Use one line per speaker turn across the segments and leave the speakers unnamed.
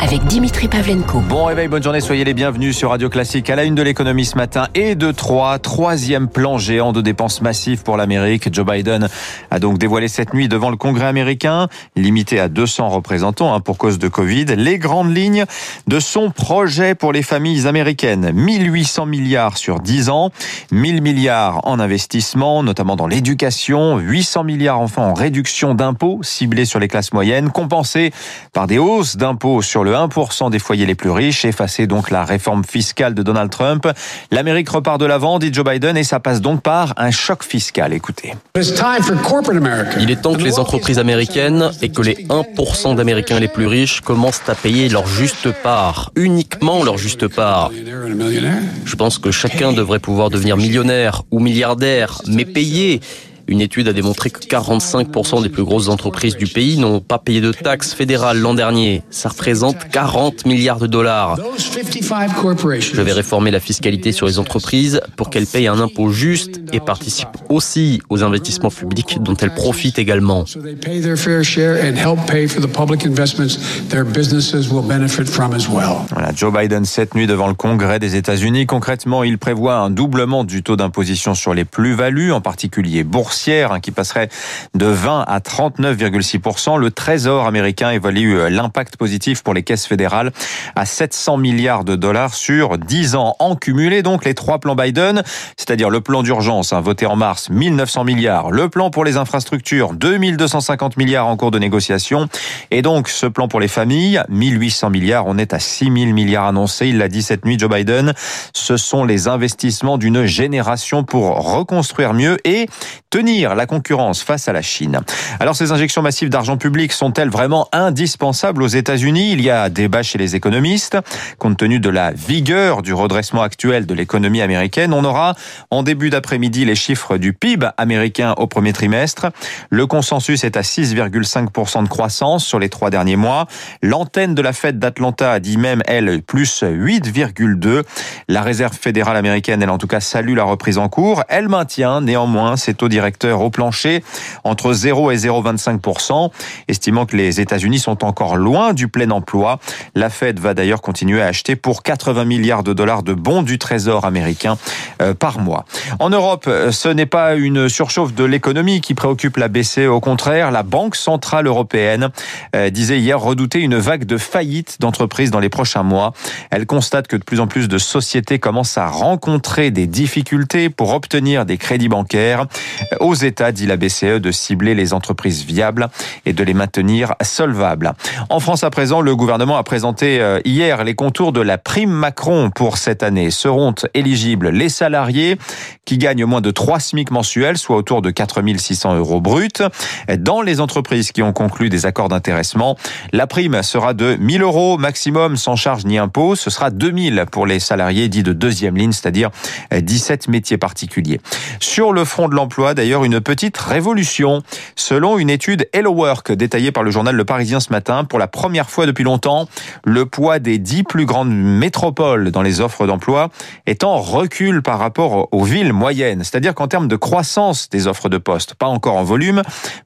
avec Dimitri Pavlenko.
Bon réveil, bonne journée, soyez les bienvenus sur Radio Classique à la une de l'économie ce matin et de trois, troisième plan géant de dépenses massives pour l'Amérique. Joe Biden a donc dévoilé cette nuit devant le Congrès américain, limité à 200 représentants hein, pour cause de Covid, les grandes lignes de son projet pour les familles américaines. 1800 milliards sur 10 ans, 1000 milliards en investissement, notamment dans l'éducation, 800 milliards enfin en réduction d'impôts ciblés sur les classes moyennes, compensés par des hausses d'impôts sur le 1% des foyers les plus riches, effacer donc la réforme fiscale de Donald Trump. L'Amérique repart de l'avant, dit Joe Biden, et ça passe donc par un choc fiscal. Écoutez.
Il est temps que les entreprises américaines et que les 1% d'Américains les plus riches commencent à payer leur juste part, uniquement leur juste part. Je pense que chacun devrait pouvoir devenir millionnaire ou milliardaire, mais payer une étude a démontré que 45% des plus grosses entreprises du pays n'ont pas payé de taxes fédérales l'an dernier. Ça représente 40 milliards de dollars. Je vais réformer la fiscalité sur les entreprises pour qu'elles payent un impôt juste et participent aussi aux investissements publics dont elles profitent également.
Voilà, Joe Biden cette nuit devant le Congrès des États-Unis. Concrètement, il prévoit un doublement du taux d'imposition sur les plus-values, en particulier hein, qui passerait de 20 à 39,6%. Le Trésor américain évalue euh, l'impact positif pour les caisses fédérales à 700 milliards de dollars sur 10 ans en cumulé. Donc les trois plans Biden, c'est-à-dire le plan d'urgence hein, voté en mars, 1900 milliards, le plan pour les infrastructures, 2250 milliards en cours de négociation, et donc ce plan pour les familles, 1800 milliards. On est à 6000 milliards annoncés. Il l'a dit cette nuit, Joe Biden. Ce sont les investissements d'une génération pour reconstruire mieux et tenir la concurrence face à la Chine. Alors ces injections massives d'argent public sont-elles vraiment indispensables aux États-Unis? Il y a débat chez les économistes. Compte tenu de la vigueur du redressement actuel de l'économie américaine, on aura en début d'après-midi les chiffres du PIB américain au premier trimestre. Le consensus est à 6,5% de croissance sur les trois derniers mois. L'antenne de la Fed d'Atlanta a dit même, elle, plus 8,2. La réserve fédérale américaine, elle en tout cas salue la reprise en cours. Elle maintient néanmoins ses taux directeurs au plancher entre 0 et 0,25%, estimant que les États-Unis sont encore loin du plein emploi. La Fed va d'ailleurs continuer à acheter pour 80 milliards de dollars de bons du Trésor américain euh, par mois. En Europe, euh, ce n'est pas une surchauffe de l'économie qui préoccupe la BCE. Au contraire, la Banque centrale européenne euh, disait hier redouter une vague de faillites d'entreprises dans les prochains mois. Elle constate que de plus en plus de sociétés commencent à rencontrer des difficultés pour obtenir des crédits bancaires. Aux États, dit la BCE, de cibler les entreprises viables et de les maintenir solvables. En France à présent, le gouvernement a présenté hier les contours de la prime Macron pour cette année. Seront éligibles les salariés qui gagnent moins de 3 SMIC mensuels, soit autour de 4 600 euros bruts. Dans les entreprises qui ont conclu des accords d'intéressement, la prime sera de 1000 euros maximum sans charge ni impôt. Ce sera 2000 pour les salariés dits de deuxième ligne, c'est-à-dire 17 métiers particuliers. Sur le front de l'emploi, d'ailleurs, une petite révolution. Selon une étude Hello Work détaillée par le journal Le Parisien ce matin, pour la première fois depuis longtemps, le poids des 10 plus grandes métropoles dans les offres d'emploi est en recul par rapport aux villes moyennes. C'est-à-dire qu'en termes de croissance des offres de poste, pas encore en volume,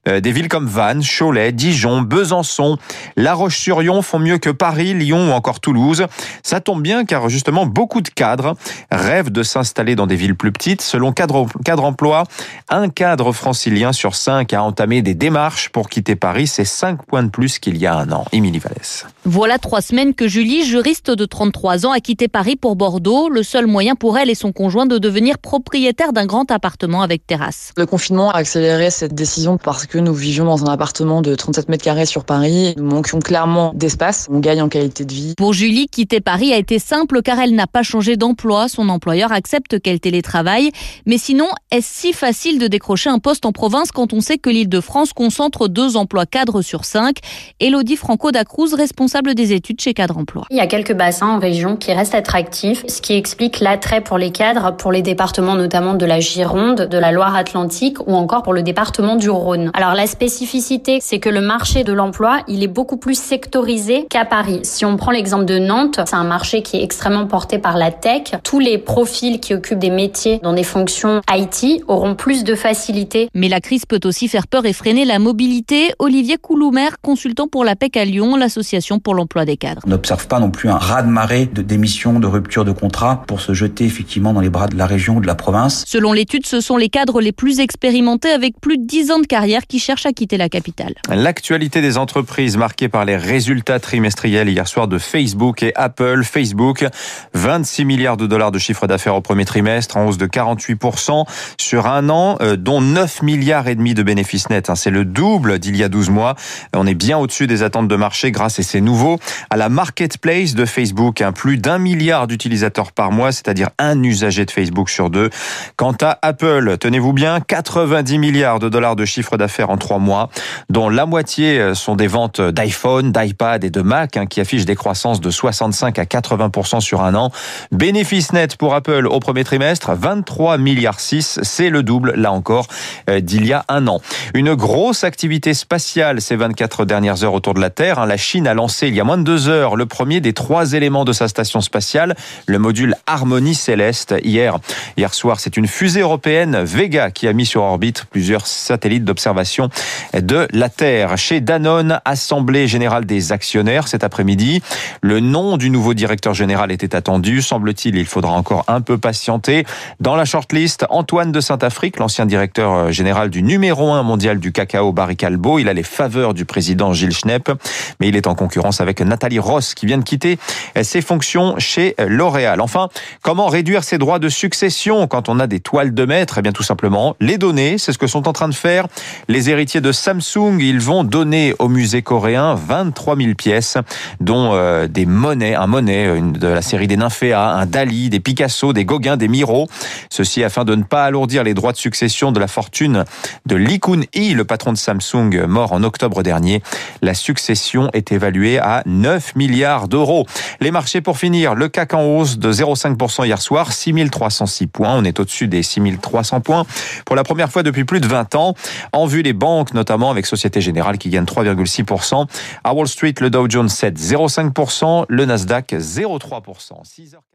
euh, des villes comme Vannes, Cholet, Dijon, Besançon, La Roche-sur-Yon font mieux que Paris, Lyon ou encore Toulouse. Ça tombe bien car justement beaucoup de cadres rêvent de s'installer dans des villes plus petites. Selon Cadre, cadre Emploi, un cadre francilien sur cinq a entamé des démarches pour quitter Paris. C'est cinq points de plus qu'il y a un an. Émilie Vallès.
Voilà trois semaines que Julie, juriste de 33 ans, a quitté Paris pour Bordeaux. Le seul moyen pour elle et son conjoint de devenir propriétaire d'un grand appartement avec terrasse.
Le confinement a accéléré cette décision parce que nous vivions dans un appartement de 37 mètres carrés sur Paris. Nous manquions clairement d'espace. On gagne en qualité de vie.
Pour Julie, quitter Paris a été simple car elle n'a pas changé d'emploi. Son employeur accepte qu'elle télétravaille. Mais sinon, est-ce si facile de décrocher un poste en province quand on sait que l'île de France concentre deux emplois cadres sur cinq Elodie Franco Dacruz, responsable des études chez Cadre Emploi.
Il y a quelques bassins en région qui restent attractifs, ce qui explique l'attrait pour les cadres, pour les départements notamment de la Gironde, de la Loire-Atlantique ou encore pour le département du Rhône. Alors la spécificité, c'est que le marché de l'emploi, il est beaucoup plus sectorisé qu'à Paris. Si on prend l'exemple de Nantes, c'est un marché qui est extrêmement porté par la tech. Tous les profils qui occupent des métiers dans des fonctions IT auront plus de facilité.
Mais la crise peut aussi faire peur et freiner la mobilité. Olivier Couloumer, consultant pour l'APEC à Lyon, l'association pour l'emploi des cadres.
On n'observe pas non plus un raz-de-marée de démission, de rupture de contrat pour se jeter effectivement dans les bras de la région ou de la province.
Selon l'étude, ce sont les cadres les plus expérimentés avec plus de 10 ans de carrière qui cherchent à quitter la capitale.
L'actualité des entreprises marquée par les résultats trimestriels hier soir de Facebook et Apple. Facebook, 26 milliards de dollars de chiffre d'affaires au premier trimestre, en hausse de 48% sur un an, dont 9 milliards et demi de bénéfices nets. Hein. C'est le double d'il y a 12 mois. On est bien au-dessus des attentes de marché grâce, et c'est nouveau, à la marketplace de Facebook. Hein. Plus d'un milliard d'utilisateurs par mois, c'est-à-dire un usager de Facebook sur deux. Quant à Apple, tenez-vous bien, 90 milliards de dollars de chiffre d'affaires en trois mois, dont la moitié euh, sont des ventes d'iPhone, d'iPad et de Mac, hein, qui affichent des croissances de 65 à 80% sur un an. Bénéfice net pour Apple au premier trimestre, 23 milliards 6, c'est le double, là encore, euh, d'il y a un an. Une grosse activité spatiale ces 24 dernières heures autour de la Terre. Hein. La Chine a lancé il y a moins de deux heures le premier des trois éléments de sa station spatiale, le module Harmonie Céleste. Hier, hier soir, c'est une fusée européenne Vega qui a mis sur orbite plusieurs satellites d'observation de la Terre. Chez Danone, Assemblée générale des actionnaires cet après-midi. Le nom du nouveau directeur général était attendu. Semble-t-il, il faudra encore un peu patienter. Dans la shortlist, Antoine de Saint-Afrique, l'ancien directeur général du numéro 1 mondial du cacao Barry Calbo. Il a les faveurs du président Gilles Schnepp, mais il est en concurrence avec Nathalie Ross qui vient de quitter ses fonctions chez L'Oréal. Enfin, comment réduire ses droits de succession quand on a des toiles de maître? Eh bien, tout simplement, les donner. C'est ce que sont en train de faire les héritiers de Samsung. Ils vont donner au musée coréen 23 000 pièces, dont euh, des monnaies, un monnaie de la série des Nymphéas, un Dali, des Picasso, des Gauguin, des Miro. Ceci afin de ne pas alourdir les droits de succession de la fortune de Lee Kun-hee, le patron de Samsung, mort en octobre dernier. La succession est évaluée à 9 milliards d'euros. Les marchés pour finir, le CAC en hausse de 0,5% hier soir, 6306 points. On est au-dessus des 6300 points pour la première fois depuis plus de 20 ans. En vue des banques, notamment avec Société Générale qui gagne 3,6%. À Wall Street, le Dow Jones cède 0,5%, le Nasdaq 0,3%.